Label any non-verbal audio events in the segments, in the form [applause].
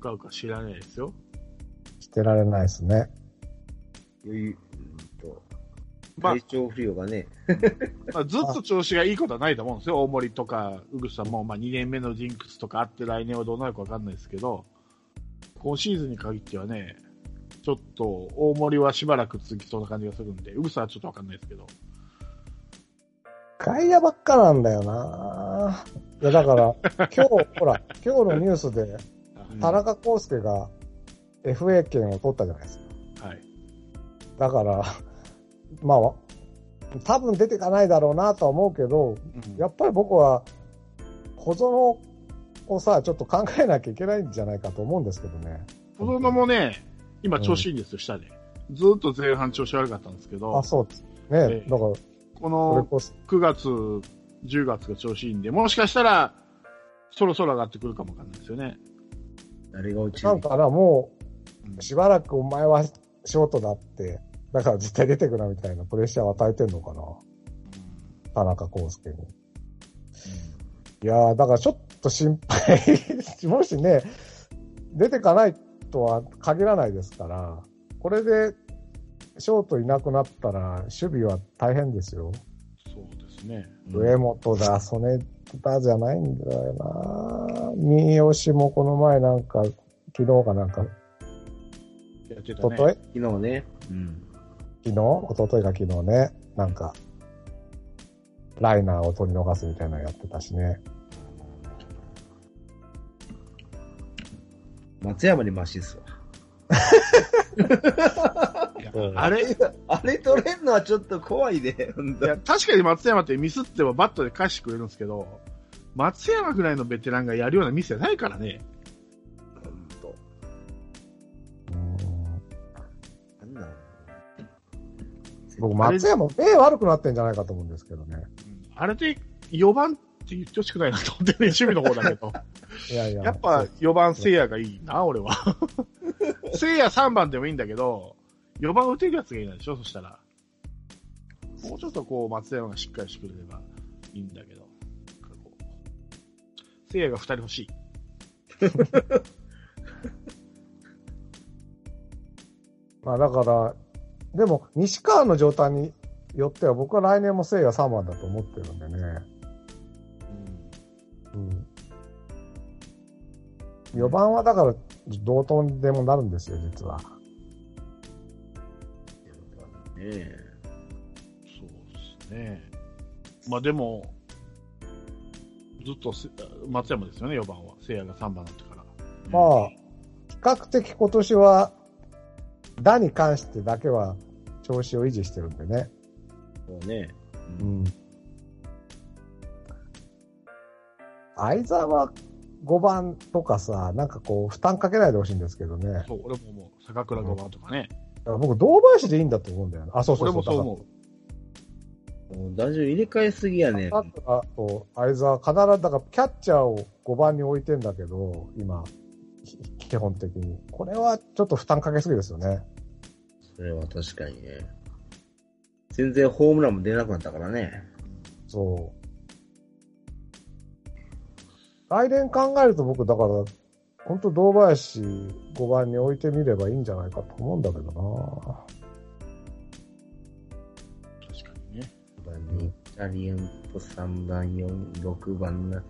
うかうか知らないですよ。してられないですね。余裕、うんと、まあ体調不良がね、[laughs] まあ、ずっと調子がいいことはないと思うんですよ。大森とか、うぐさんも、まあ、2年目のジンクスとかあって来年はどうなるかわかんないですけど、今シーズンに限ってはね、ちょっと大森はしばらく続きそうな感じがするんで、うぐさはちょっとわかんないですけど。外野ばっかなんだよないや、だから、今日、ほら、今日のニュースで、田中康介が FA 権を取ったじゃないですか。はい。だから、まあ、多分出てかないだろうなとは思うけど、うんやっぱり僕は、小園をさ、ちょっと考えなきゃいけないんじゃないかと思うんですけどね。小園もね、今調子いいんですよ、下で。ずっと前半調子悪かったんですけどあ、、そうです。えね。えだから、このこそ、9月、10月が調子いいんで、もしかしたら、そろそろ上がってくるかもわかんないですよね。誰が落ちる？なんかな、もうんう、しばらくお前はショートだって、だから絶対出てくなみたいなプレッシャーを与えてんのかな。田中康介に。いやー、だからちょっと心配。[laughs] もしね、出てかないとは限らないですから、これで、ショートいなくなったら、守備は大変ですよ。そうですね。上本だ、曽根だじゃないんだよな三好もこの前なんか、昨日かなんか、やってたね。おととい昨日ね。うん。昨日？おとといか昨日ね、なんか、ライナーを取り逃すみたいなのやってたしね。松山にマシっすわ。あれ、い [laughs] あれ取れんのはちょっと怖いで、ほんとや、確かに松山ってミスってもバットで返してくれるんですけど、松山ぐらいのベテランがやるようなミスじゃないからね。ほんと。うんなんだろう僕、松山、目悪くなってんじゃないかと思うんですけどね。あれで4番って言ってほしくないなと思ってね、[laughs] 守備の方だけど。いやいや。やっぱ4番聖夜がいいな、俺は。聖夜3番でもいいんだけど、4番打てるやつがいいなんでしょ、そしたら。もうちょっとこう、松山がしっかりしてくれればいいんだけど。なんかこう聖夜が2人欲しい。[laughs] まあだから、でも、西川の状態によっては僕は来年も聖夜3番だと思ってるんでね。うん。4番はだから、同等でもなるんですよ、実は。ねえ。そうですね。まあでも、ずっとせ松山ですよね、4番は。聖夜が3番だったから。まあ、比較的今年は、打に関してだけは調子を維持してるんでね。そうね。うん。相沢5番とかさ、なんかこう、負担かけないでほしいんですけどね。そう、俺ももう、坂倉5番とかね。だから僕、堂林でいいんだと思うんだよね。あ、そうそう俺そう。もそう思う。打順入れ替えすぎやね。だからあと、相沢、必ず、だから、キャッチャーを5番に置いてんだけど、今、き基本的に。これはちょっと負担かけすぎですよね。それは確かにね。全然ホームランも出なくなったからね。そう。来年考えると僕、だから、本当堂林5番に置いてみればいいんじゃないかと思うんだけどなイタリアンと3番、4、6番な。ま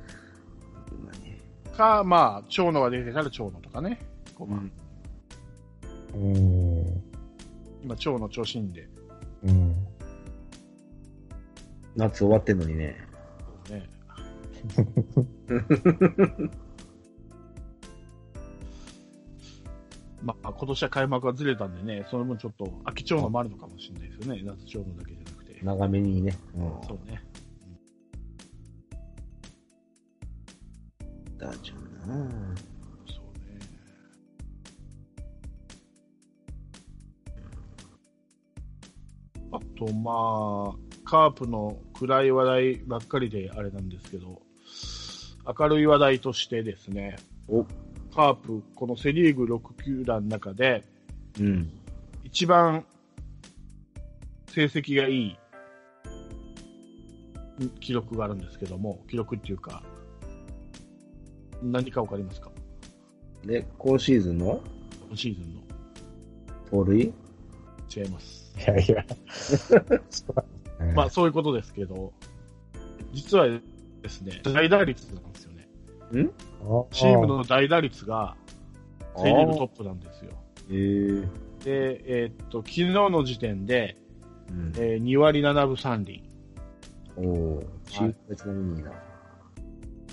あねか、まあ、長野が出てたら長野とかね。5番。うん。今、長野調子いいんで。うん。夏終わってんのにね。そうね。[laughs] まあ、今年は開幕がずれたんでね、その分ちょっと秋長野もあるのかもしれないですよね。夏長野だけ。長めにね。うん。そうね。打順なそうね。あと、まあ、カープの暗い話題ばっかりであれなんですけど、明るい話題としてですね、おカープ、このセリーグ6球団の中で、うん。一番成績がいい記録があるんですけども、記録っていうか、何かわかりますか？で、今シーズンの？今シーズンの。盗塁？違います。いやいや。[laughs] まあ、そういうことですけど、実はですね、大打率なんですよね。あチームの大打率が、セ・リーグトップなんですよ。えーで、えーっと、昨日の時点で、うんえー2割7分3厘。おお、チーム別のいいな。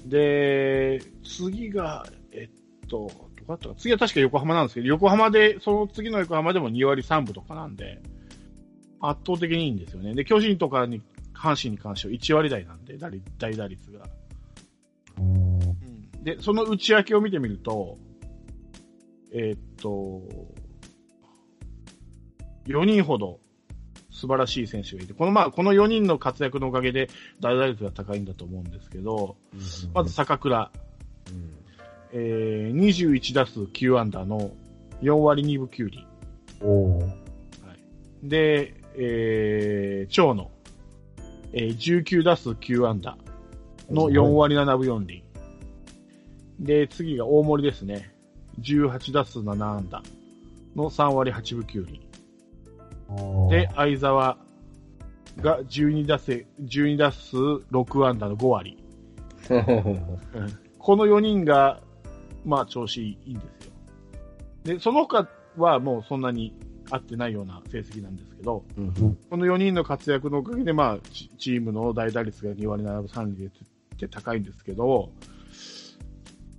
で、次が、えっと、どこだったか次は確か横浜なんですけど、横浜で、その次の横浜でも2割3分とかなんで、圧倒的にいいんですよね。で、巨人とかに、阪神に関しては1割台なんで、打率大打率が。うんで、その内訳を見てみると、えーっと、4人ほど素晴らしい選手がいて、このまあ、この4人の活躍のおかげで大打率が高いんだと思うんですけど、まず坂倉、うん、えー、21打数9アンダーの4割2分9厘。おーで、えー、長野、えー、19打数9アンダーの4割7分4厘。で、次が大森ですね。18打数7アンダーの3割8分9厘。で、相沢が12打数、12打数6アンダーの5割。[laughs] この4人が、まあ、調子いいんですよ。で、その他はもうそんなに合ってないような成績なんですけど、うんこの4人の活躍のおかげで、まあ、チチームの大打率が2割7分3厘でって高いんですけど、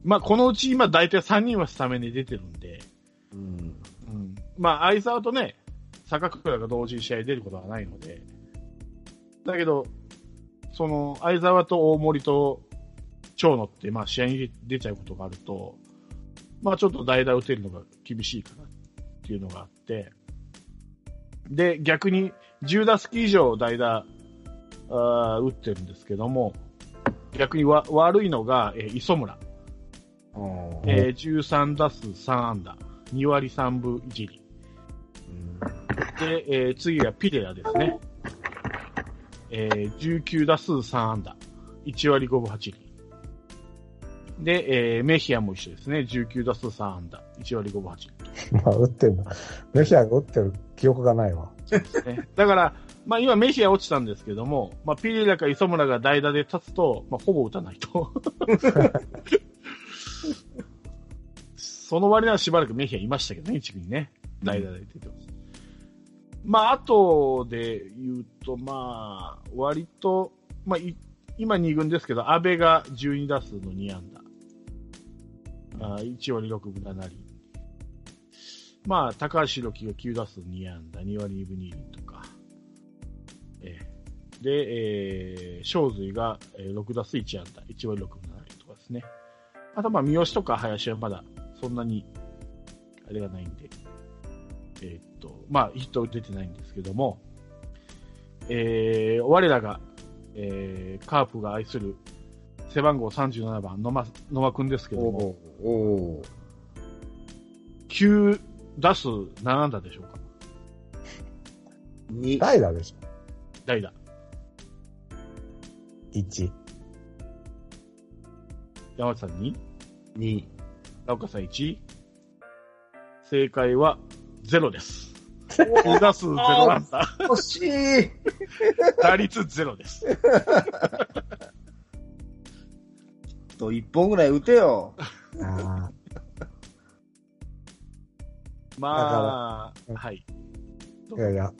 まあ、このうち今大体3人はスタメンで出てるんで、うんうん、まあ、相沢とね、坂倉が同時に試合に出ることはないので、だけど、その、相沢と大森と長野って、まあ、試合に出ちゃうことがあると、まあ、ちょっと代打打てるのが厳しいかなっていうのがあって、で、逆に10打席以上代打、あー打ってるんですけども、逆にわ悪いのが、えー磯村。えー13打数3安打、2割3分1厘。で、えー次がピレラですね。えー19打数3安打、1割5分8厘。で、えーメヒアも一緒ですね。19打数3安打、1割5分8厘。[laughs] まあ、打ってんだ。メヒアが打ってる記憶がないわ。ね、だから、まあ今メヒア落ちたんですけども、まあピレラか磯村が代打で立つと、まあほぼ打たないと。[laughs] その割にはしばらくメヒアいましたけどね、一軍にね。代打で出てます。まあ、あとで言うと、まあ、割と、まあ、今2軍ですけど、安倍が12打数の2安打。あ1割6分7厘。まあ、高橋宏樹が9打数2安打、2割2分2厘とか。えーで、えー、正髄が6打数1安打、1割6分7厘とかですね。あと、まあ、三好とか林はまだそんなに、あれがないんで、えーっと、まあ、ヒット出てないんですけども、えー、我らが、えー、カープが愛する背番号37番、野間、野間くんですけどおも、おお9打数何安打でしょうか？に、代打でしょ。代打。1。山内さん2、に、直岡さん1。正解は0です。2打数0安打。惜しい打率0です。と、一本ぐらい打てよ。あまあ、らはい。あ。いやいや。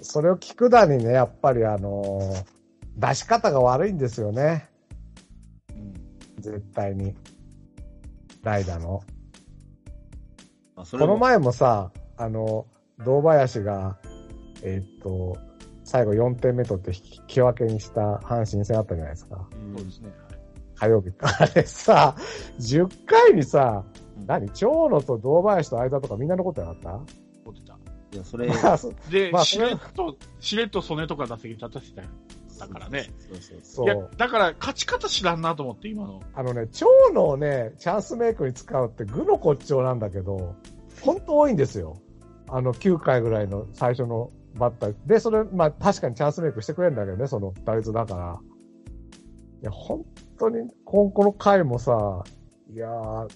それを聞くだにね、やっぱりあのー出し方が悪いんですよね。うん絶対に。代打の。あそこの前もさ、あの、堂林が、えーっと、最後4点目取って引き引き分けにした阪神戦あったじゃないですか。そうですね。はい火曜日か。あれさ、10回にさ、うん何？長野と堂林と間とかみんな残ってなかっ持ってた。いや、それ、たまあそで、まあしれっと、しれっと曽根とか打席立たせたよ。だからね。そうそうそそういや、だから勝ち方知らんなと思って、今の。あのね、長野をね、チャンスメイクに使うって具の骨頂なんだけど、本当多いんですよ。あの、9回ぐらいの最初のバッター。で、それ、まあ確かにチャンスメイクしてくれるんだけどね、その打率だから。いや、本当に、ここの回もさ、いやー、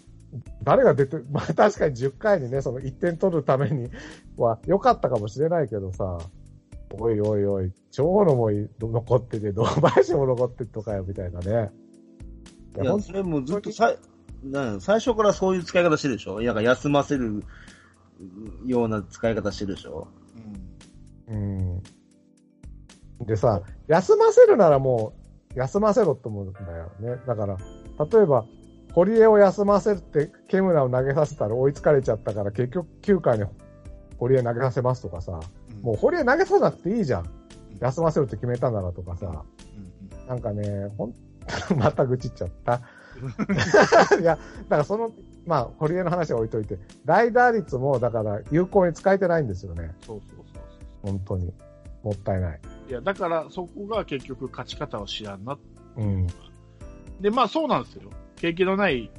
誰が出て、[laughs] まあ確かに10回にね、その1点取るためには良かったかもしれないけどさ、おいおいおい、長野もい残ってて、堂林も残ってとかよ、みたいなね。いや、それもずっとさい、なん最初からそういう使い方してるでしょ？なんか休ませるような使い方してるでしょ？うん。でさ、休ませるならもう、休ませろって思うんだよね。だから、例えば、堀江を休ませて、ケムナを投げさせたら追いつかれちゃったから、結局9回に堀江投げさせますとかさ、もう堀江投げさなくていいじゃん。休ませるって決めたならとかさ、なんかね、ほん、[laughs] また愚痴っちゃった。[laughs] いや、だからその、まあ、堀江の話は置いといて、代打率も、だから、有効に使えてないんですよね。そうそうそう本当に。もったいない。いや、だからそこが結局勝ち方を知らんな。うん。で、まあそうなんですよ。経験のない、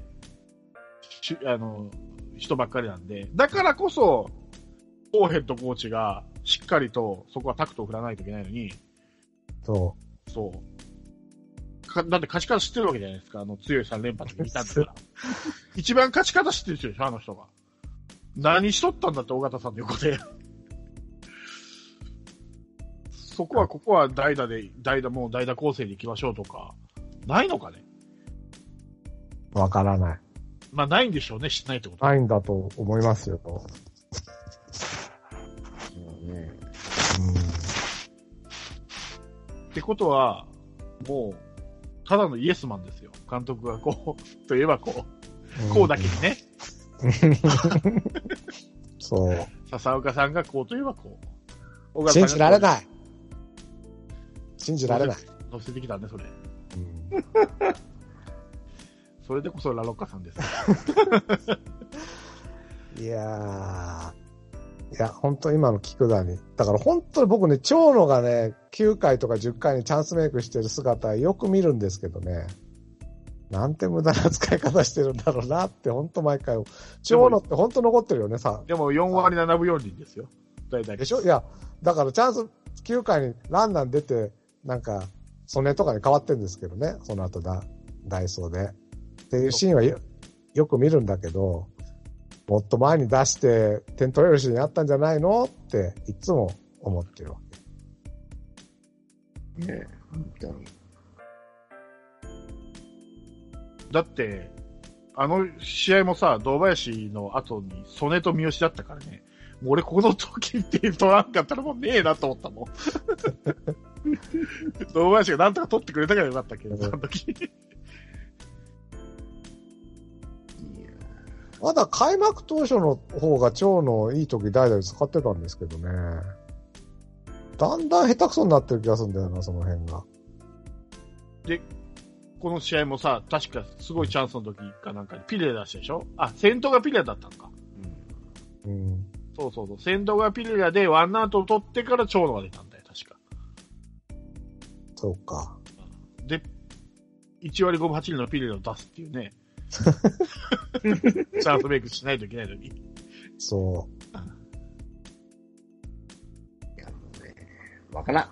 しあの、人ばっかりなんで。だからこそ、オーヘッドコーチがしっかりとそこはタクトを振らないといけないのに、そそう。かだって勝ち方知ってるわけじゃないですか。あの強い3連覇とか見たんだから。[laughs] 一番勝ち方知ってる人でしょ、あの人が。何しとったんだって、尾形さんの横で。そこは、ここは代打で、代打、もう代打構成で行きましょうとか、ないのかねう。わからない。まあ、ないんでしょうね、しないってことは。ないんだと思いますよ。ってことは、もう、ただのイエスマンですよ。監督がこう、[laughs] といえばこう、こうだけにね。そう。笹岡さんがこうといえばこう。小川さん信がじられない。信じられない。乗せてきたね、それ。うんそれでこそラロッカさんです。[laughs] いやー、いや、本当今の菊田に。だから本当に僕ね、長野がね、9回とか10回にチャンスメイクしてる姿よく見るんですけどね。なんて無駄な使い方してるんだろうなって、本当毎回。長野って本当残ってるよね、さ。でも4割7分4厘ですよ。大体。でしょ？いや、だからチャンス、9回にランナー出て、なんか、曽根とかに変わってるんですけどね、その後だ、ダイソーで。っていうシーンはよよく見るんだけど、もっと前に出して点取れるシーンあったんじゃないの？っていつも思ってるわねえ、本当に。だって、あの試合もさ、堂林の後に曽根と三好だったからね。もう俺この時点取らんかったらもうねえなと思ったもん。[laughs] 堂林がなんとか取ってくれたからよかったけど、うんあの時。まだ開幕当初の方が長野いい時代々使ってたんですけどね。だんだん下手くそになってる気がするんだよな、その辺が。この試合もさ、確かすごいチャンスの時かなんかにピレラしたでしょ？あ、先頭がピレラだったのか。うん。そうそうそう。先頭がピレラでワンアウトを取ってから長野が出たんだよ、確か。そうか。で、1割5分8厘のピレラを出すっていうね。[laughs] チャンスメイクしないといけないのに。そいや、もうね、わからん。わ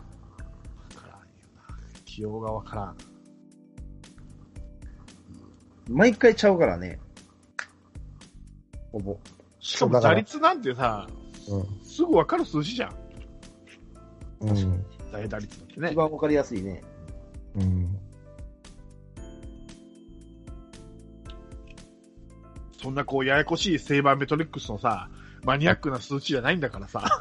からんよな。起用がわからん。毎回ちゃうからね。ほぼ。しかも打率なんてさ、う。うん。すぐわかる数字じゃん。うん。大打率なんてね一。番わかりやすいね。うん。そんなこう、ややこしいセイバーメトリックスのさ、マニアックな数値じゃないんだからさ。[laughs]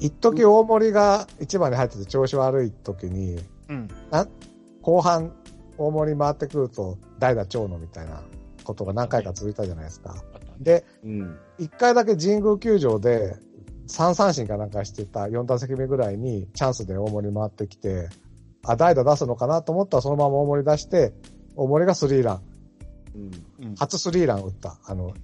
一時大森が一番に入ってて調子悪い時に、うん。後半大森回ってくると代打長野みたいなことが何回か続いたじゃないですか。で、うん。一回だけ神宮球場で3三振かなんかしてた4打席目ぐらいにチャンスで大森回ってきて、あ、代打出すのかなと思ったらそのまま大森出して、大森がスリーラン、うん。うん。初スリーラン打った。あの、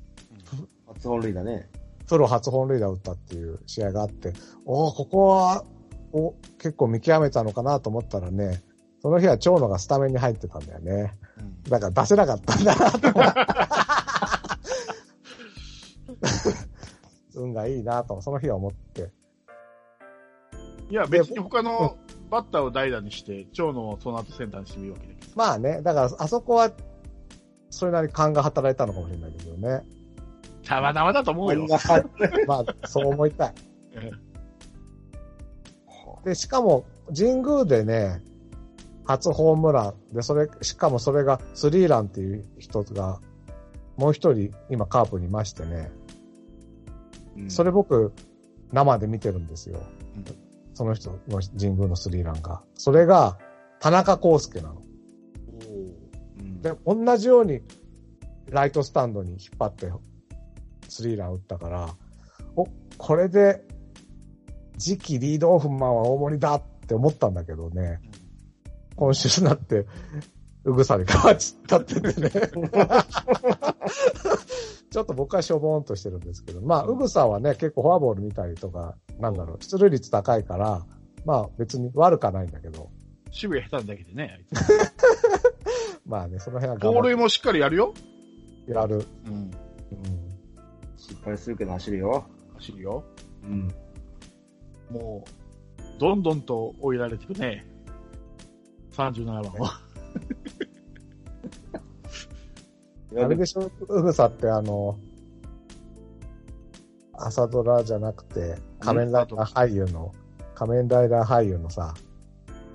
初本塁だね。プロ初本塁打打ったっていう試合があって、おーここは、お、結構見極めたのかなと思ったらね、その日は長野がスタメンに入ってたんだよね。うんだから出せなかったんだなと思って。[laughs] 運がいいなと、その日は思って。いや、別に他のバッターを代打にして、長野をその後センターにしてもいいわけだけど。まあね、だからあそこは、それなりに勘が働いたのかもしれないけどね。たまたまだと思うよ。まあ、そう思いたい。で、しかも、神宮でね、初ホームラン。で、それ、しかもそれがスリーランっていう人が、もう一人、今カープにいましてね、うんそれ僕、生で見てるんですよ。うんその人の神宮のスリーランが。それが、田中康介なの。うんで、同じように、ライトスタンドに引っ張って、スリーラン打ったから、お、これで、次期リードオフマンは大森だって思ったんだけどね、今週になって、うぐさに変わっちゃっててね。[laughs] ちょっと僕はしょぼーんとしてるんですけど、まあ、うぐさはね、結構フォアボール見たりとか、なんだろう、出塁率高いから、まあ別に悪かないんだけど、守備下手なだけでね、あいつ [laughs] まあね、その辺は盗塁もしっかりやるよ。てやる。うん。うん失敗するけど走るよ。走るよ。うん。もう、どんどんと追いられていくね。37番を。あれでしょ、うぐさってあの、朝ドラじゃなくて、仮面ライダー俳優の、仮面ライダー俳優のさ、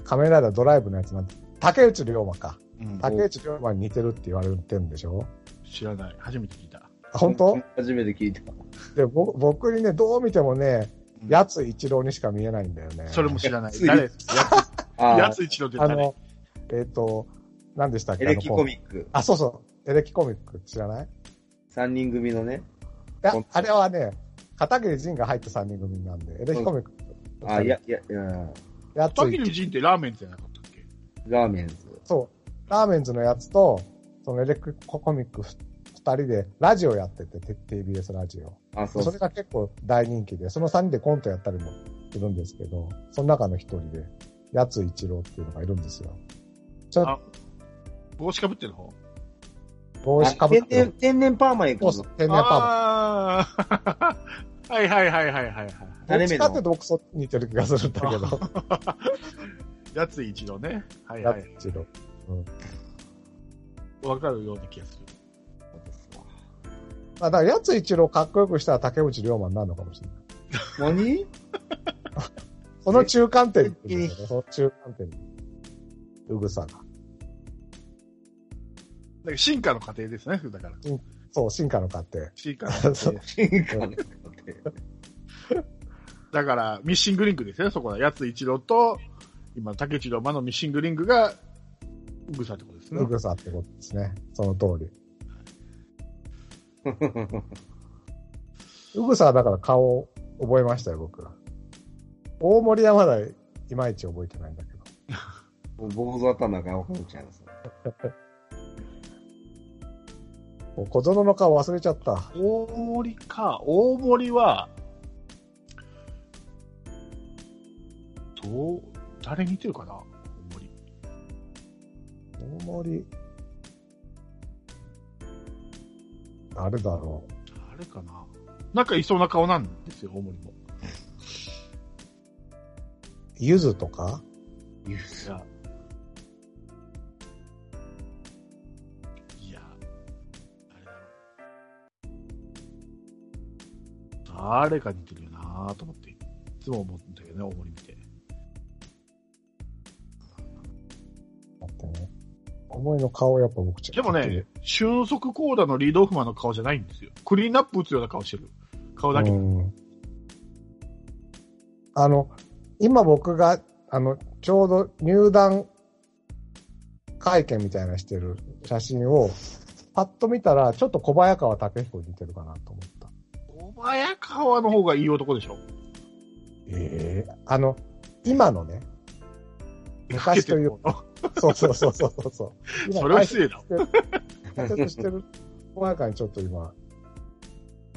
仮面ライダードライブのやつなんて、竹内涼真か。うん竹内涼真に似てるって言われてるんでしょ？知らない。初めて聞いた。あ本当？初めて聞いた。で、ぼ僕にね、どう見てもね、うんやつ一郎にしか見えないんだよね。それも知らない。誰？あやつ一郎って誰？あの、えっ、と、何でしたっけ？エレキコミッック。あ、そうそう。エレキコミック知らない？い三人組のね。やほん、あれはね、片桐仁が入って3人組なんで、エレキコミック。あ、いや、いや、いややつ滝の陣ってラーメンズじゃなかったっけ？ラーメンズ。そう。ラーメンズのやつと、そのエレクコミック二人でラジオやってて、て TBS ラジオ。あ、そうそれが結構大人気で、その三人でコントやったりもするんですけど、その中の一人で、やつ一郎っていうのがいるんですよ。ちょっあ帽子かぶってる方？と帽子かぶってる。天然天然パーマ行くそ。天然パああー [laughs] はいはいはいはいはいはい。ン。どっ誰目のちかって僕そ似てる気がするんだけど、[laughs] やつ一郎ね。はいやはい。つ一郎。わかるような気がする。まあだからやつ一郎かっこよくしたら竹内涼真になるのかもしれない。何？[laughs] その中間点その中間点に。うぐさが。だから進化の過程ですね、だから。そう、進化の過程。進化の過程。[laughs] 進化ね。だから、ミッシングリンクですね、そこは。やつ一郎と、今、竹内涼真のミッシングリンクが、うぐさってことですねう。ぐさってことですね。その通り。[laughs] うぐさはだから顔覚えましたよ、僕は。大森はまだいまいち覚えてないんだけど。も [laughs] う坊主頭が分かっちゃいます。もう小園の顔忘れちゃった。大森か。大森は、どう、誰似てるかな？大森。大森。誰だろ誰かな？なんかいそうな顔なんですよ、大森も。う。ゆずとか？ユー誰か似てるよなと思って、いつも思うんだけどね、大森見て。待ってね。大森の顔やっぱ僕ちでもね、俊足コーダのリードオフマンの顔じゃないんですよ。クリーンナップ打つような顔してる。顔だけ。うんあの、今僕が、あの、ちょうど入団会見みたいなしてる写真を、パッと見たら、ちょっと小早川武彦に似てるかなと思早川の方がいい男でしょ。ええあの、今のね、[laughs] 昔というか [laughs] そうそうそうそうそう。それは失礼だ。解説してる小早川にちょっと今、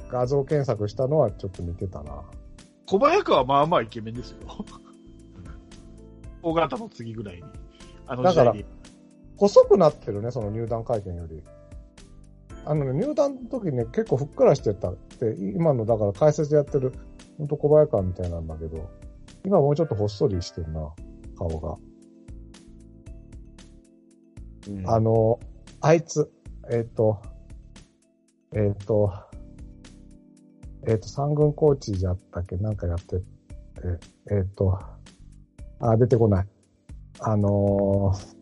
画像検索したのはちょっと似てたな。小早川はまあまあイケメンですよ。[laughs] 大型の次ぐらいに。あの時代に。細くなってるね、その入団会見より。あのね、入団の時ね、結構ふっくらしてたって、今のだから解説やってる、ほんと小早川みたいなんだけど、今もうちょっとほっそりしてるな。顔が。うんあの、あいつ、えっ、と、えっ、と、えっ、と、三軍コーチじゃったっけなんかやってて、えっ、と、あ、出てこない。あのー、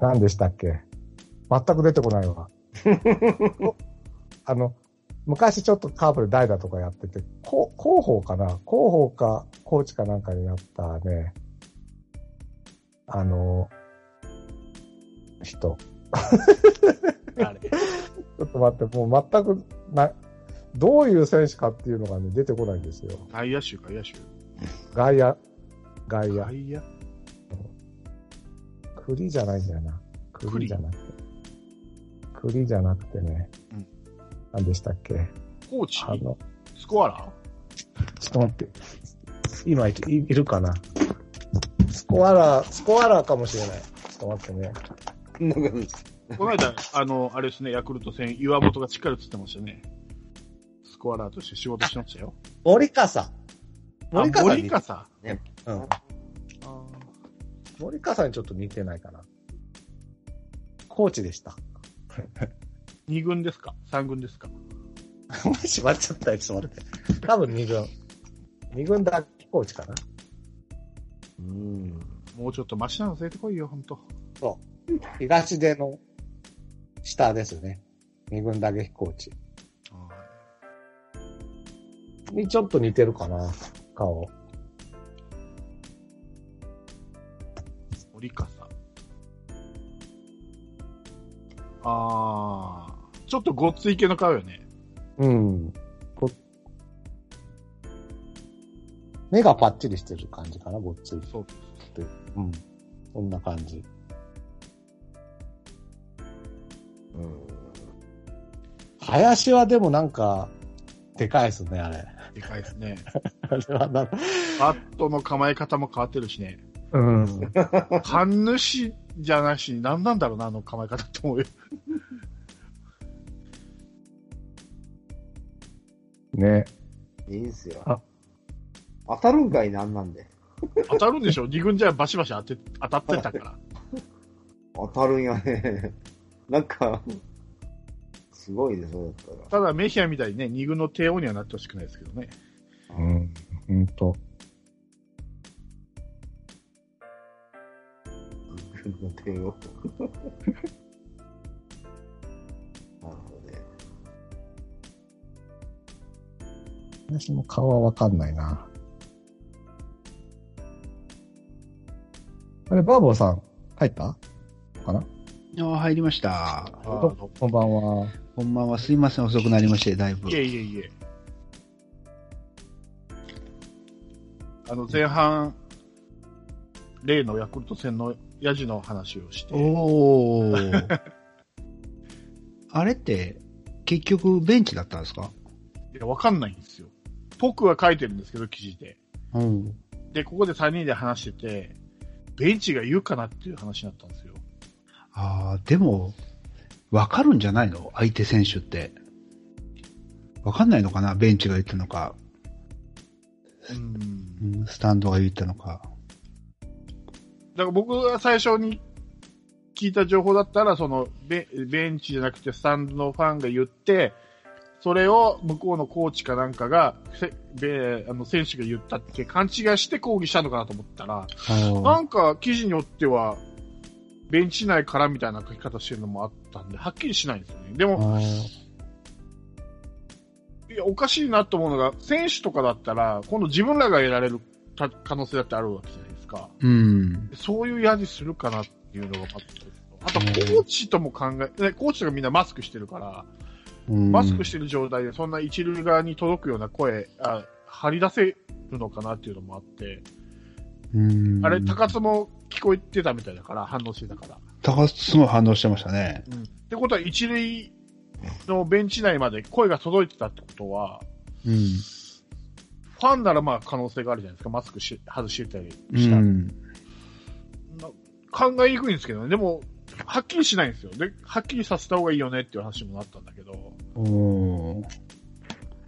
何でしたっけ？全く出てこないわ。[laughs] あの、昔ちょっとカープで代打とかやってて、広報かな？広報かコーチかなんかになったね、あのー、人。あれ。[laughs] ちょっと待って、もう全くな、どういう選手かっていうのがね、出てこないんですよ。外野手、外野手。外野、外野。外野？栗じゃないんだよな。栗じゃなくて。栗じゃなくてね。うん何でしたっけ？コーチ？あの、スコアラちょっと待って。今いいいるかな？スコアラー、スコアラーかもしれない。ちょっと待ってね。この間、あの、あれですね、ヤクルト戦、岩本がしっかり映ってましたね。スコアラーとして仕事してましたよ。森笠。あ森笠に森笠？うん。森笠にちょっと似てないかな。コーチでした。[laughs] 二軍ですか？三軍ですか？しまっちゃったよ、ちょっと待って。多分二軍。二軍だけコーチかな。うん。もうちょっとマシなの連れてこいよ、ほんと。東出の下ですね。二軍打撃コーチ。にちょっと似てるかな、顔。森笠。あー、ちょっとごっつい系の顔よね。うん。こ目がパッチリしてる感じかな、ごっつい。そう。うん。そんな感じ。うん。林はでもなんか、でかいですね、あれ。でかいですね。[laughs] あれはなバットの構え方も変わってるしね。うん。[laughs] 神主じゃないし、何なんだろうな、あの構え方って思うよ。ね。いいんすよあ。当たるんかいなんなんで。当たるんでしょ？二軍じゃバシバシ当て当たってたから。当たるんやね。なんか、すごいね、そうだったら。ただ、メヒアみたいにね、二軍の帝王にはなってほしくないですけどね。うん。ほんと。軍の帝王。[laughs] なるほどね。私も顔はわかんないな。あれ、バーボーさん、入った？かな？あ入りました。こんばんは。こんばんは。すいません。遅くなりまして、だいぶい。えいえいえ。あの、前半、例のヤクルト戦のヤジの話をして、おー。[laughs] あれって、結局、ベンチだったんですか？いや、わかんないんですよ。僕は書いてるんですけど、記事で。うん。で、ここで3人で話してて、ベンチが言うかなっていう話になったんですよ。ああ、でも、わかるんじゃないの？相手選手って。わかんないのかな？ベンチが言ったのか、うん。うんスタンドが言ったのか。だから僕が最初に聞いた情報だったら、そのベ、ベンチじゃなくてスタンドのファンが言って、それを向こうのコーチかなんかが、せべあの選手が言ったって勘違いして抗議したのかなと思ったら、なんか記事によっては、ベンチ内からみたいな書き方してるのもあったんで、はっきりしないんですよね。でも、あい。や、おかしいなと思うのが、選手とかだったら、今度自分らが得られるた可能性だってあるわけじゃないですか。ーうん。そういうやじするかなっていうのがあったあと、コーチとも考え、ねコーチがみんなマスクしてるから、うんマスクしてる状態でそんな一塁側に届くような声、あ張り出せるのかなっていうのもあって、うん。あれ、高津も聞こえてたみたいだから、反応してたから。高津すごい反応してましたね。ってことは、一塁のベンチ内まで声が届いてたってことは、うん。ファンならまあ可能性があるじゃないですか、マスクし外してたりうしたら、ん。な考えにくいんですけどね、でも、はっきりしないんですよ。で、はっきりさせた方がいいよねっていう話もなったんだけど、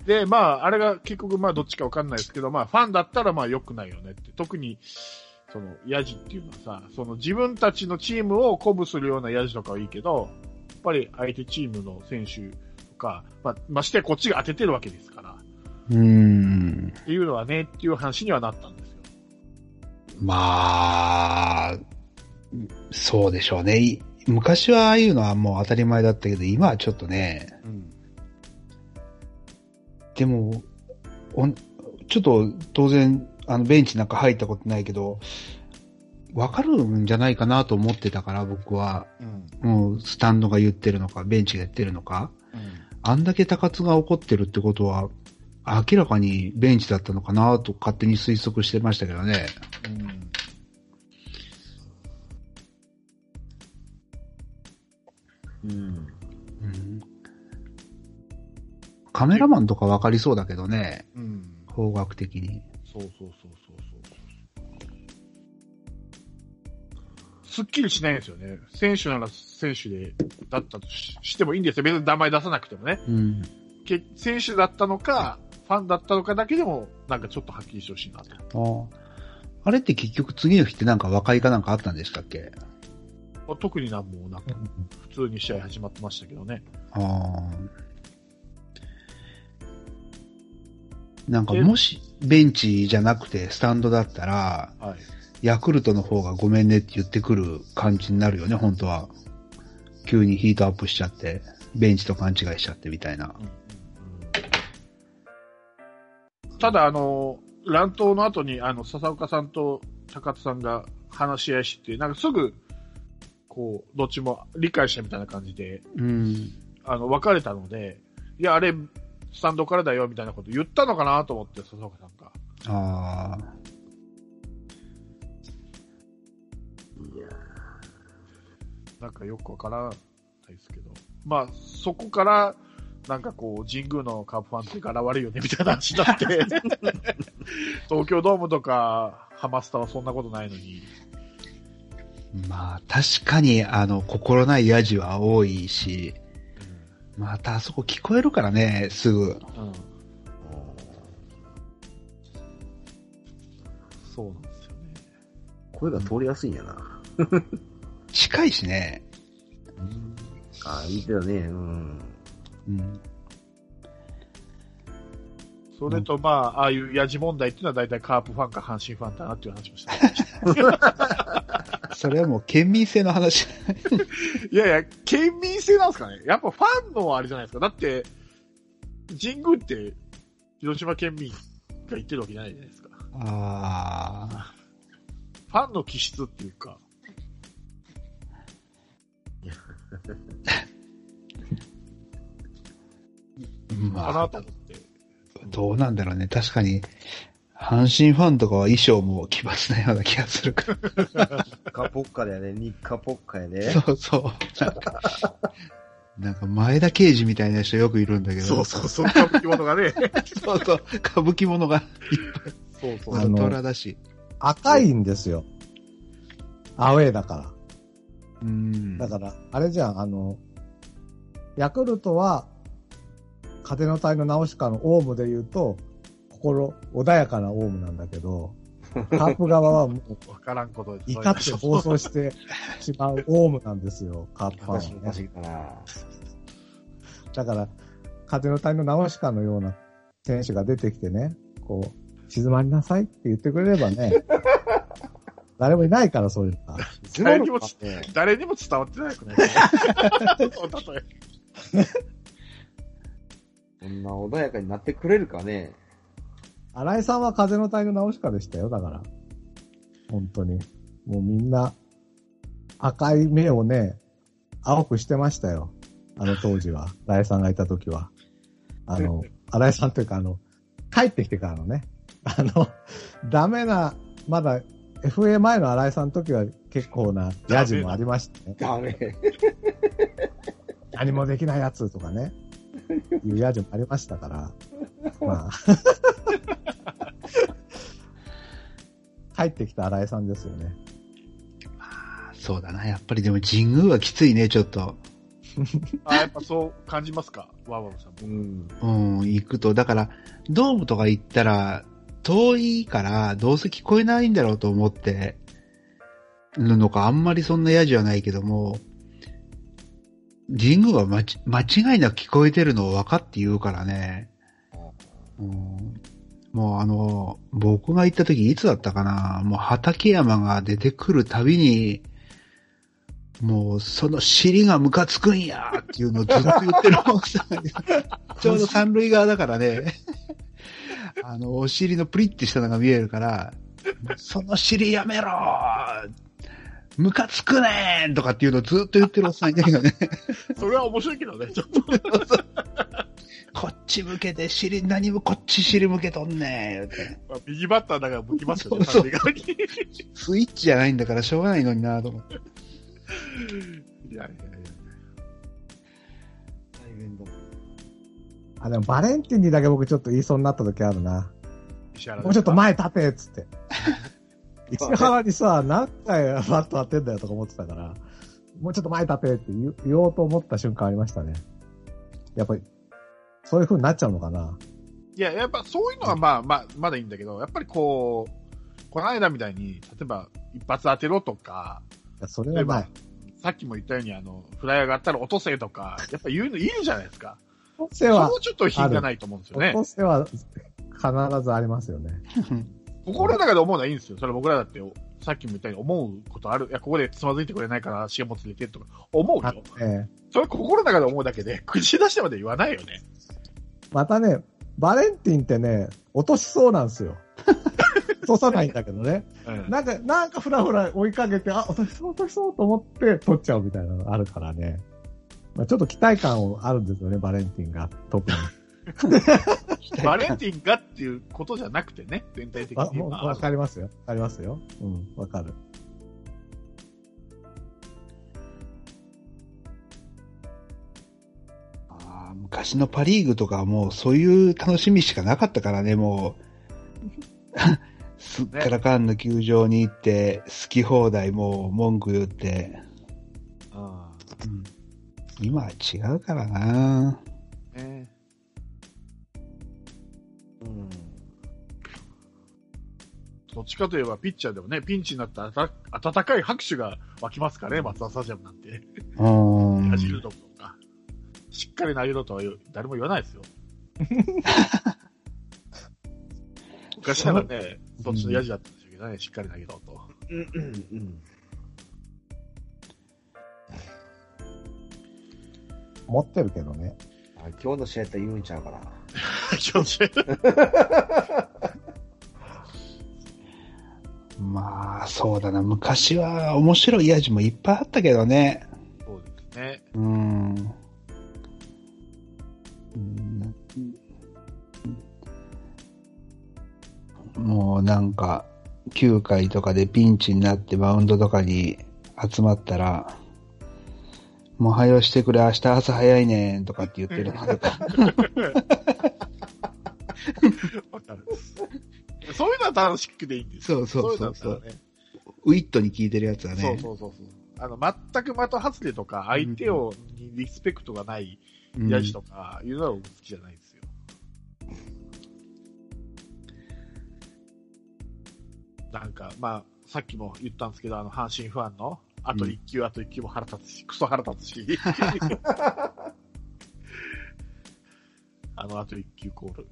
で、まあ、あれが結局、まあ、どっちかわかんないですけど、まあ、ファンだったら、まあ、良くないよねって。特に、その、ヤジっていうのはさ、その自分たちのチームを鼓舞するようなヤジとかはいいけど、やっぱり相手チームの選手とか、まあ、ましてやこっちが当ててるわけですから、うん。っていうのはね、っていう話にはなったん。ですよ。まあ、そうでしょうね。昔はああいうのはもう当たり前だったけど、今はちょっとね、うん。でも、おちょっと当然、あの、ベンチなん。か入ったことないけど、わかるん。じゃないかなと思ってたから、僕は。うん。もう、スタンドが言ってるのか、ベンチが言ってるのか。うん。あん。だけ高津が起こってるってことは、明らかにベンチだったのかなと勝手に推測してましたけどね。うん。うん。うんカメラマンとかわかりそうだけどね、うん。方角的に。そうそうそうそうそう。すっきりしないんですよね。選手なら選手で、だったとししてもいいんですよ。別に名前出さなくてもね。うん。け選手だったのか、ファンだったのかだけでも、なんかちょっとはっきりしてほしいなと。あれって結局次の日ってなんか和解かなんかあったんでしたっけ？特になんもなく、普通に試合始まってましたけどね。ああ。なんかもしベンチじゃなくてスタンドだったら、はい。ヤクルトの方がごめんねって言ってくる感じになるよね、本当は。急にヒートアップしちゃって、ベンチと勘違いしちゃってみたいな。ただ、あの、乱闘の後に、あの、笹岡さんと高津さんが話し合いして、なんかすぐ、こう、どっちも理解したみたいな感じで、うん。あの、別れたので、いや、あれ、スタンドからだよ、みたいなこと言ったのかなと思って、笹岡さんが。ああ。いやなんかよくわからないですけど。まあ、そこから、なんかこう、神宮のカープファンって柄悪いよね、みたいな話になって、[laughs] 東京ドームとか、ハマスタはそんなことないのに、まあ、確かに、あの、心ないヤジは多いし、またあそこ聞こえるからね、すぐ。うん。そうなんですよね。声が通りやすいんやな。近いしね。ああ、言ってたね。うん。うん。それと、まあ、ああいうヤジ問題っていうのは大体カープファンか阪神ファンだなっていう話もしてました。[laughs] それはもう県民性の話。[laughs] いやいや、県民性なんですかねやっぱファンのあれじゃないですか。だって、神宮って、広島県民が言ってるわけじゃないじゃないですか。ああ。ファンの気質っていうか、[laughs] かまあ、なと思って。どうなんだろうね。確かに、阪神ファンとかは衣装も奇抜なような気がするから。カポッカだよね。日課ポッカやね。そうそう。なんか、なんか前田刑事みたいな人よくいるんだけど。そうそう、そんな生き物がね。そうそう。歌舞伎物が、そうそう。あの虎だし。赤いんですよ。アウェーだから。うん。だから、あれじゃん、あの、ヤクルトは、風の谷の直しかのオウムで言うと、心穏やかなオウムなんだけど、[laughs] カープ側はもう、わからんこと。怒って暴走してしまうオウムなんですよ、カープファ私ンは、ね。だから、風の谷の直しかのような選手が出てきてね、こう、静まりなさいって言ってくれればね、[laughs] 誰もいないから、そういうのが。誰にも誰にも伝わってないくないそう例えこんな穏やかになってくれるかね。新井さんは風の谷の直しかでしたよ、だから。本当に。もうみんな、赤い目をね、青くしてましたよ。あの当時は。[laughs] 新井さんがいた時は。あの、新井さんというか、あの、帰ってきてからのね。あの、ダメな、まだ FA 前の新井さんの時は結構なヤジもありましたね。ダメ。何もできないやつとかね。いうヤジもありましたから。まあ。帰ってきた新井さんですよね。そうだな。やっぱりでも神宮はきついね、ちょっと。あ、やっぱそう感じますか？ワーワーさんも。うん。うん、行くと。だから、ドームとか行ったら、遠いから、どうせ聞こえないんだろうと思ってるのか、あんまりそんな嫌じゃないけども、神宮はまち間違いなく聞こえてるのを分かって言うからね。うん。もうあの、僕が行った時いつだったかな？もう畠山が出てくるたびに、もうその尻がムカつくんやっていうのをずっと言ってる奥さんちょうど三塁側だからね、あの、お尻のプリッてしたのが見えるから、その尻やめろムカつくねんとかっていうのをずっと言ってるおっさんいたけどね。[laughs] それは面白いけどね、ちょっと。[laughs] こっち向けて尻、何もこっち尻向けとんねん言うてまあ、右バッターだから向きますよね、そうそう。スイッチじゃないんだからしょうがないのになと思って。いやいやいや。大変だ。あ、でもバレンティンにだけ僕ちょっと言いそうになった時あるな。もうちょっと前立てっつって。石原にさ、何回バット当てんだよとか思ってたから、もうちょっと前立てって言おうと思った瞬間ありましたね。やっぱり、そういう風になっちゃうのかないや、やっぱそういうのはまあまあ、まだいいんだけど、やっぱりこう、この間みたいに、例えば一発当てろとか、いやそれ例えばはない。、さっきも言ったように、あの、フライヤーがあったら落とせとか、やっぱ言うのいるじゃないですか。せはそ、のちょっと品がないと思うんですよね落。とせは必ずありますよね。[laughs] 心の中で思うのはいいんですよ。それ僕らだって、さっきも言ったように思うことある。いや、ここでつまずいてくれないから足がもつれてとか、思うあよ。ええそれ心の中で思うだけで、[laughs] 口出してまで言わないよね。またね、バレンティンってね、落としそうなんですよ。[laughs] 落とさないんだけどね。うん。なんか、なんかふらふら追いかけて、あ、落としそう、落としそうと思って取っちゃうみたいなのがあるからね。まあ、ちょっと期待感あるんですよね、バレンティンが。特に。[laughs] [laughs] バレンティンがっていうことじゃなくてね、全体的わ、に。わかりますよ。わかりますよ。うん、わかる。あー昔のパリーグとかはもうそういう楽しみしかなかったからね、もう。[laughs] すっからかんの球場に行って、好き放題もう文句言って。あうん今は違うからなあどっちかといえば、ピッチャーでもね、ピンチになったらあた温かい拍手が湧きますからね、松田スタジアムなんて。うん。走るとか。しっかり投げろとは言う誰も言わないですよ。[laughs] 昔ならね、そっちのヤジだったんでしょうけどね、しっかり投げろと。うん、うん、うん。持ってるけどね。あ今日の試合って言うんちゃうかな。気持ち悪いまあ、そうだな。昔は面白いヤジもいっぱいあったけどね。そうですね。うん。うんもうなんか、9回とかでピンチになってマウンドとかに集まったら、もう早よしてくれ、明日朝早いねんとかって言ってるのとか。[laughs] わかる。そういうのは楽しくでいいんですよ。そうそうそうそういうね。ウィットに聞いてるやつはね。そうそうそうそう。あの、全く的外れとか、相手を、にリスペクトがないうんヤジとか、いうのは僕好きじゃないんですよ。なんか、まあ、さっきも言ったんですけど、あの、阪神ファンの、あと1球、あと1球も腹立つし、クソ腹立つし。[laughs] あの、あと1球コール。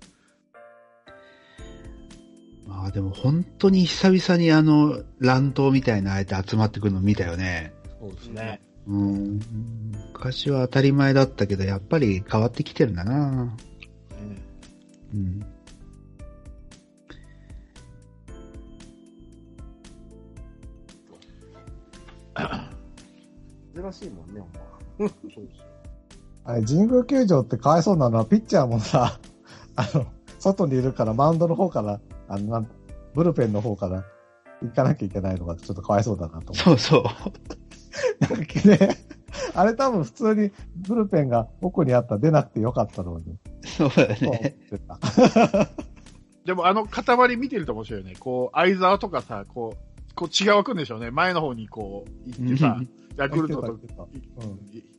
まあでも本当に久々にあの乱闘みたいなあえて集まってくるの見たよね。そうですね。うん。昔は当たり前だったけど、やっぱり変わってきてるんだな。うん。珍しいもんね、ほんま。そうですよ。あれ、神宮球場ってかわいそうなのは、ピッチャーもさ、あの、外にいるから、マウンドの方から、あの、ブルペンの方から行かなきゃいけないのがちょっとかわいそうだなと思そうそう。って。なんかね、あれ多分普通にブルペンが奥にあったら出なくてよかったのに。そうだね。[laughs] でもあの塊見てると面白いよね。こう、相沢とかさ、こう、こう血が湧くんでしょうね。前の方にこう、行ってさ、[laughs] ヤクルトと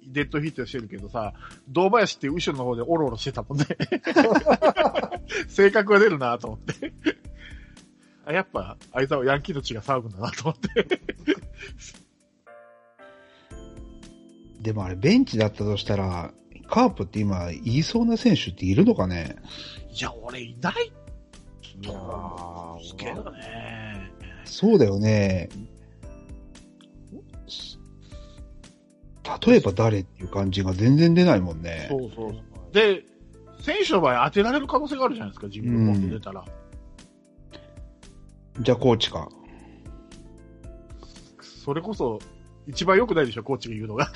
デッドヒットしてるけどさ、堂林って後ろの方でオロオロしてたもんね。[laughs] 性格が出るなと思って。あ、やっぱ、相沢ヤンキーの血が騒ぐんだなと思って。[laughs] でもあれ、ベンチだったとしたら、カープって今、言いそうな選手っているのかね？いや、俺いないいやーですけどね。そうだよね。例えば誰っていう感じが全然出ないもんね。そうそう。で、選手の場合当てられる可能性があるじゃないですか、自分の出たら。じゃあコーチか。それこそ、一番良くないでしょ、コーチが言うのが。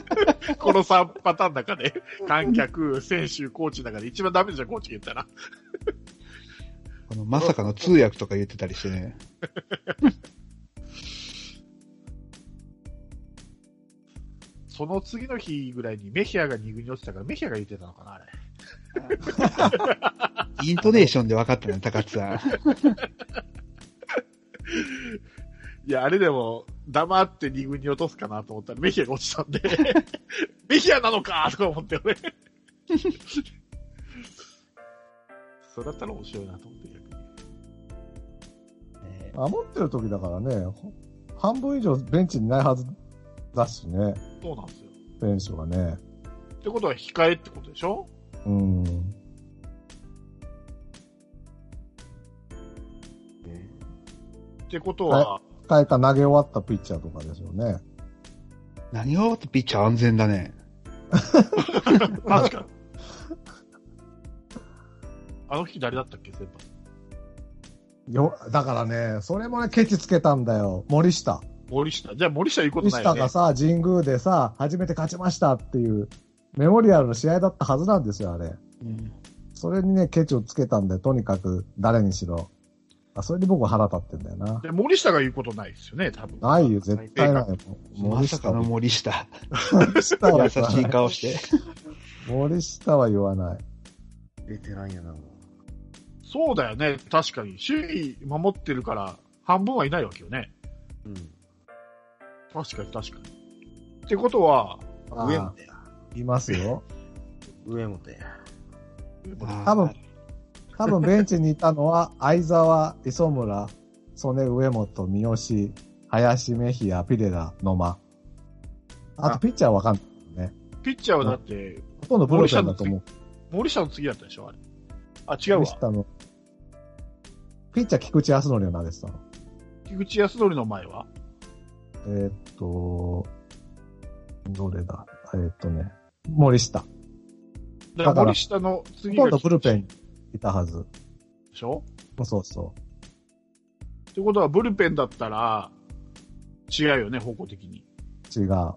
[laughs] この3パターンの中で、観客、選手、コーチの中で一番ダメでしょ、コーチが言ったら。あの、まさかの通訳とか言ってたりしてね。[laughs] その次の日ぐらいにメヒアが2軍に落ちたから、メヒアが言ってたのかな、あれ。イントネーションで分かったね、高津さん。いや、あれでも、黙って2軍に落とすかなと思ったら、メヒアが落ちたんで、メヒアなのかとか思ってよね。それだったら面白いなと思って、逆に。守ってる時だからね、ほ半分以上ベンチにないはずだしね、そうなんですよ。選手がね。ってことは控えってことでしょ？うん。ってことは、変えた投げ終わったピッチャーとかですよね。何が終わってピッチャー安全だね。[laughs] 確かに。あの日誰だったっけ、先輩。よ、だからね、それもね、ケチつけたんだよ。森下。森下。じゃあ森下言うこと森ないよね。下がさ、神宮でさ、初めて勝ちましたっていう、メモリアルの試合だったはずなんですよ、あれ。それにね、ケチをつけたんで、とにかく誰にしろ。あそれに僕は腹立ってんだよな。で森下が言うことないですよね、多分。ないよ、絶対ないよ。森下はまさかの森下。森下は優しい顔して。森下は言わない。ベテランやな。そうだよね、確かに。首位守ってるから、半分はいないわけよね。うん。確かに確かに。ってことは、あ上本や。いますよ。上本や。多分、多分ベンチにいたのは、[laughs] 相沢、磯村、曽根、上本、三好、林、メヒア、ピレラ、野間。あと、ピッチャーはわかんない。ピッチャーはだって、ほとんどブルペンだと思う。森下の次だったでしょ、あれ。あ、違うわ。の。ピッチャー菊池康則を投げてたの。菊池康則の前は？えーっと、どれだ？えーっとね、森下。だから森下のほ次がとんどブルペンでいたはず。しょ？そうそってことは、ブルペンだったら、違うよね、方向的に。う。違う。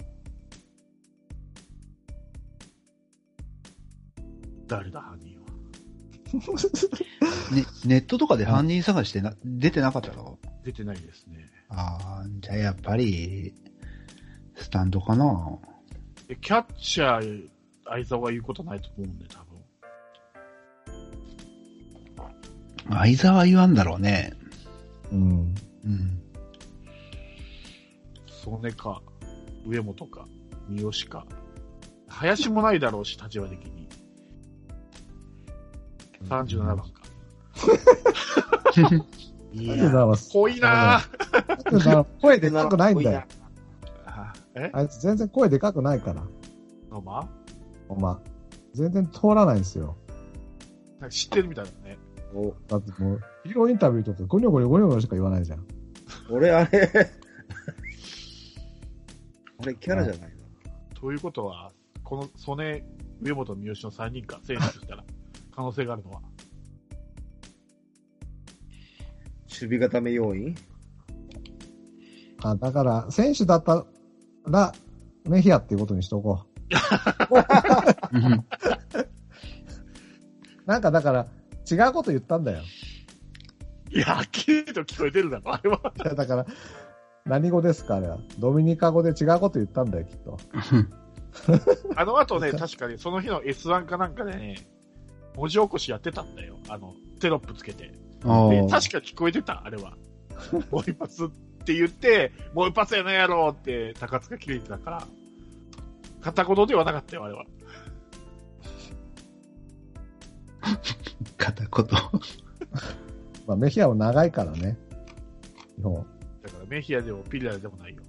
誰だ、犯人は。[laughs] [laughs] ね、ネットとかで犯人探してな、出てなかったの出てないですね。ああ、じゃあやっぱり、スタンドかな？でキャッチャー、相沢は言うことないと思うんで、多分。相沢言わんだろうね。うん。うん。曽根か、上本か、三好か。林もないだろうし、立場的に。37番か。[laughs] いありがとうございます。濃いな [laughs] 声でかくないんだよ。あえ？あいつ全然声でかくないから。のま？お前。全然通らないんですよ。なんか知ってるみたいだね。おだってもう、ヒーローインタビューとかゴニョゴニョゴニョゴニョしか言わないじゃん。俺、あれ、あれ、キャラじゃないのということは、この曽根、上本、三好の3人か、選手としたら、可能性があるのは。守備固め要員あ、だから、選手だったら、メヒアっていうことにしとこうんう。[laughs] なんかだから、違うこと言ったんだよ。いや、はっきりと聞こえてるだろ、あれは。いやだから、何語ですかあれは。ドミニカ語で違うこと言ったんだよ、きっと。[laughs] あの後ね、確かにその日の S1 かなんかでね、文字起こしやってたんだよ。あの、テロップつけて。確か聞こえてた、あれは。もう一発って言って、もう一発やないやろって高塚切れてたから、片言ではなかったよ、あれは。片言。まあ、メヒアも長いからね。日本。だからメヒアでもピリラでもないよ。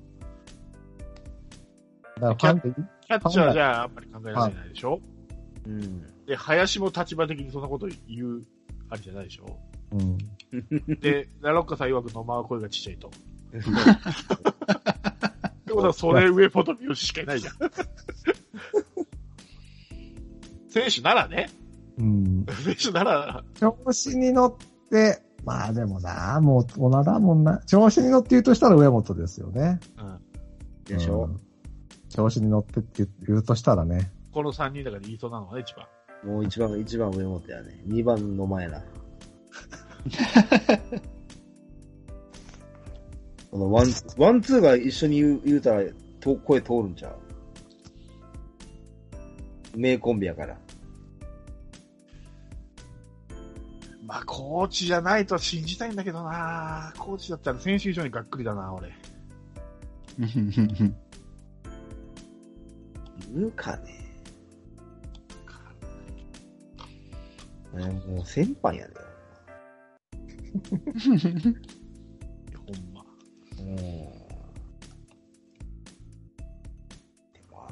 だからファンでいキャッチャーじゃあんまり考えられないでしょ？うん。で、林も立場的にそんなこと言う、あれじゃないでしょ？うん。で、ラロッカさん曰く野間は声がちっちゃいと。ってことは、それ上本美容しかいないじゃん。選手ならね。うん。選手なら、調子に乗って、まあでもな、もう大人だもんな。調子に乗って言うとしたら上本ですよね。うん、でしょうん調子に乗ってって言うとしたらね。この3人だから言いそうなのがね、一番。もう一番、一番上本やね。二番の前な。[laughs] このワン、ワンツーが一緒に言う言うたら、と声通るんちゃう？名コンビやから。まあ、コーチじゃないと信じたいんだけどなコーチだったら選手以上にがっくりだな、俺。[laughs] 言うかね。えーもう先輩やね。ほんま。うん。でも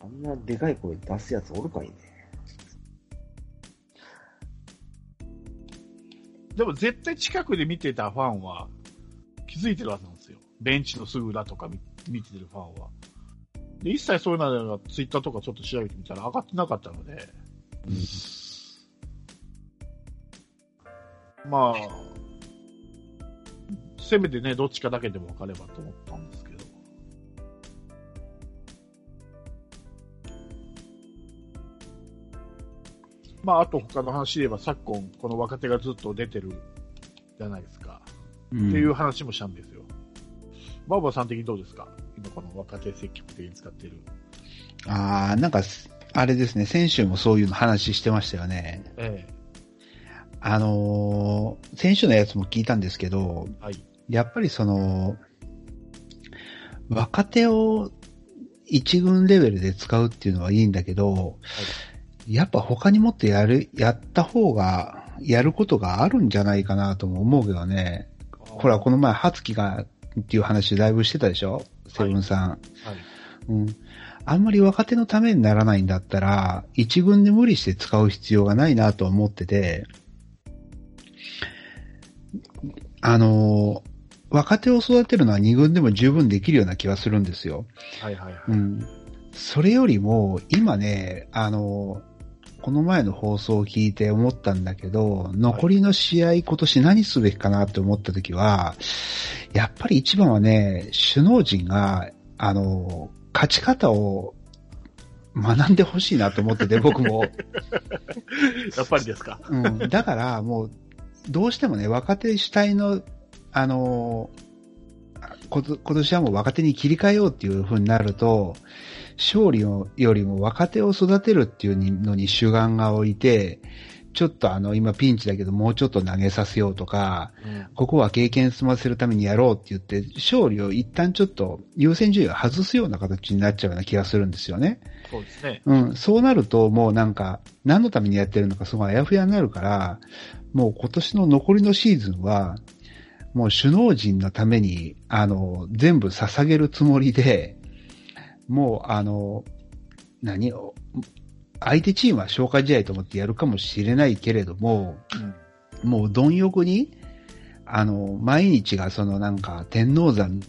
あんなでかい声出すやつおるかいね。でも絶対近くで見てたファンは気づいてるはずなんですよ。ベンチのすぐ裏とか見見てるファンは。で、一切そういうのがツイッターとかちょっと調べてみたら上がってなかったので、まあ、せめてね、どっちかだけでも分かればと思ったんですけど。まあ、あと他の話で言えば、昨今、この若手がずっと出てるじゃないですか。っていう話もしたんですよ。バーバーさん的にどうですか？今この若手積極的に使ってる。ああ、なんか、あれですね、先週もそういうの話してましたよね。えあのー先週のやつも聞いたんですけど、えはい。やっぱりその、若手を一軍レベルで使うっていうのはいいんだけど、やっぱ他にもっとやる、やった方が、やることがあるんじゃないかなとも思うけどね。ほら、この前、初期が、っていう話だいぶしてたでしょ？セブンさん。はい。うん。あんまり若手のためにならないんだったら、一軍で無理して使う必要がないなと思ってて、あの、若手を育てるのは二軍でも十分できるような気がするんですよ。はいはいはい。うん。それよりも、今ね、あの、この前の放送を聞いて思ったんだけど、残りの試合今年何すべきかなって思った時は、やっぱり一番はね、首脳陣が、あの、勝ち方を学んでほしいなと思ってて、僕も。[laughs] やっぱりですか？うん。だから、もう、どうしてもね、若手主体の、あのこ今年はもう若手に切り替えようっていう風になると、勝利をよりも若手を育てるっていうのに主眼が置いて、ちょっとあの、今ピンチだけどもうちょっと投げさせようとか、うん。ここは経験済ませるためにやろうって言って、勝利を一旦ちょっと優先順位を外すような形になっちゃうような気がするんですよね。そうですね。うん、そうなるともうなんか、何のためにやってるのかすごいあやふやになるから、もう今年の残りのシーズンは、もう首脳陣のために、あの、全部捧げるつもりで、もうあの、何を、相手チームは消化試合と思ってやるかもしれないけれども、うん。もう貪欲に、あの、毎日がそのなんか天王山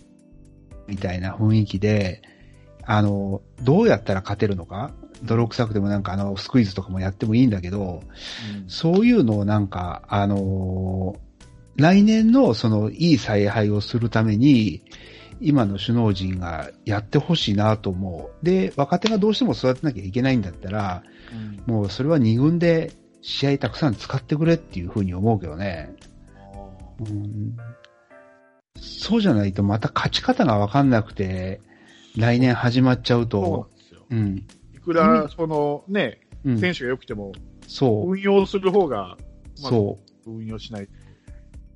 みたいな雰囲気で、あの、どうやったら勝てるのか？泥臭くてもなんかあの、スクイズとかもやってもいいんだけど、そういうのをなんか、あの来年のそのいい采配をするために、今の首脳陣がやってほしいなと思う。で、若手がどうしても育てなきゃいけないんだったら、うん。もうそれは二軍で試合たくさん使ってくれっていうふうに思うけどね。うんそうじゃないとまた勝ち方がわかんなくて、来年始まっちゃうそうとなん、ですよ。うん。いくら、その、ね、うん。選手が良くても、そう。運用する方が、まあそ運用しないと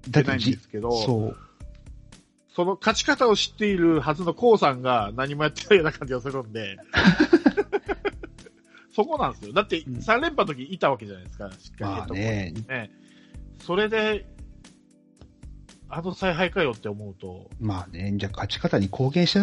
う。いけないんですけど、そう。その勝ち方を知っているはずのコウさんが何もやってないような感じがするんで、[laughs] そこなんですよ。だってうん3連覇の時いたわけじゃないですか、しっかりまあね、ね。それで、あの采配かよって思うと、まあね、じゃあ勝ち方に貢献して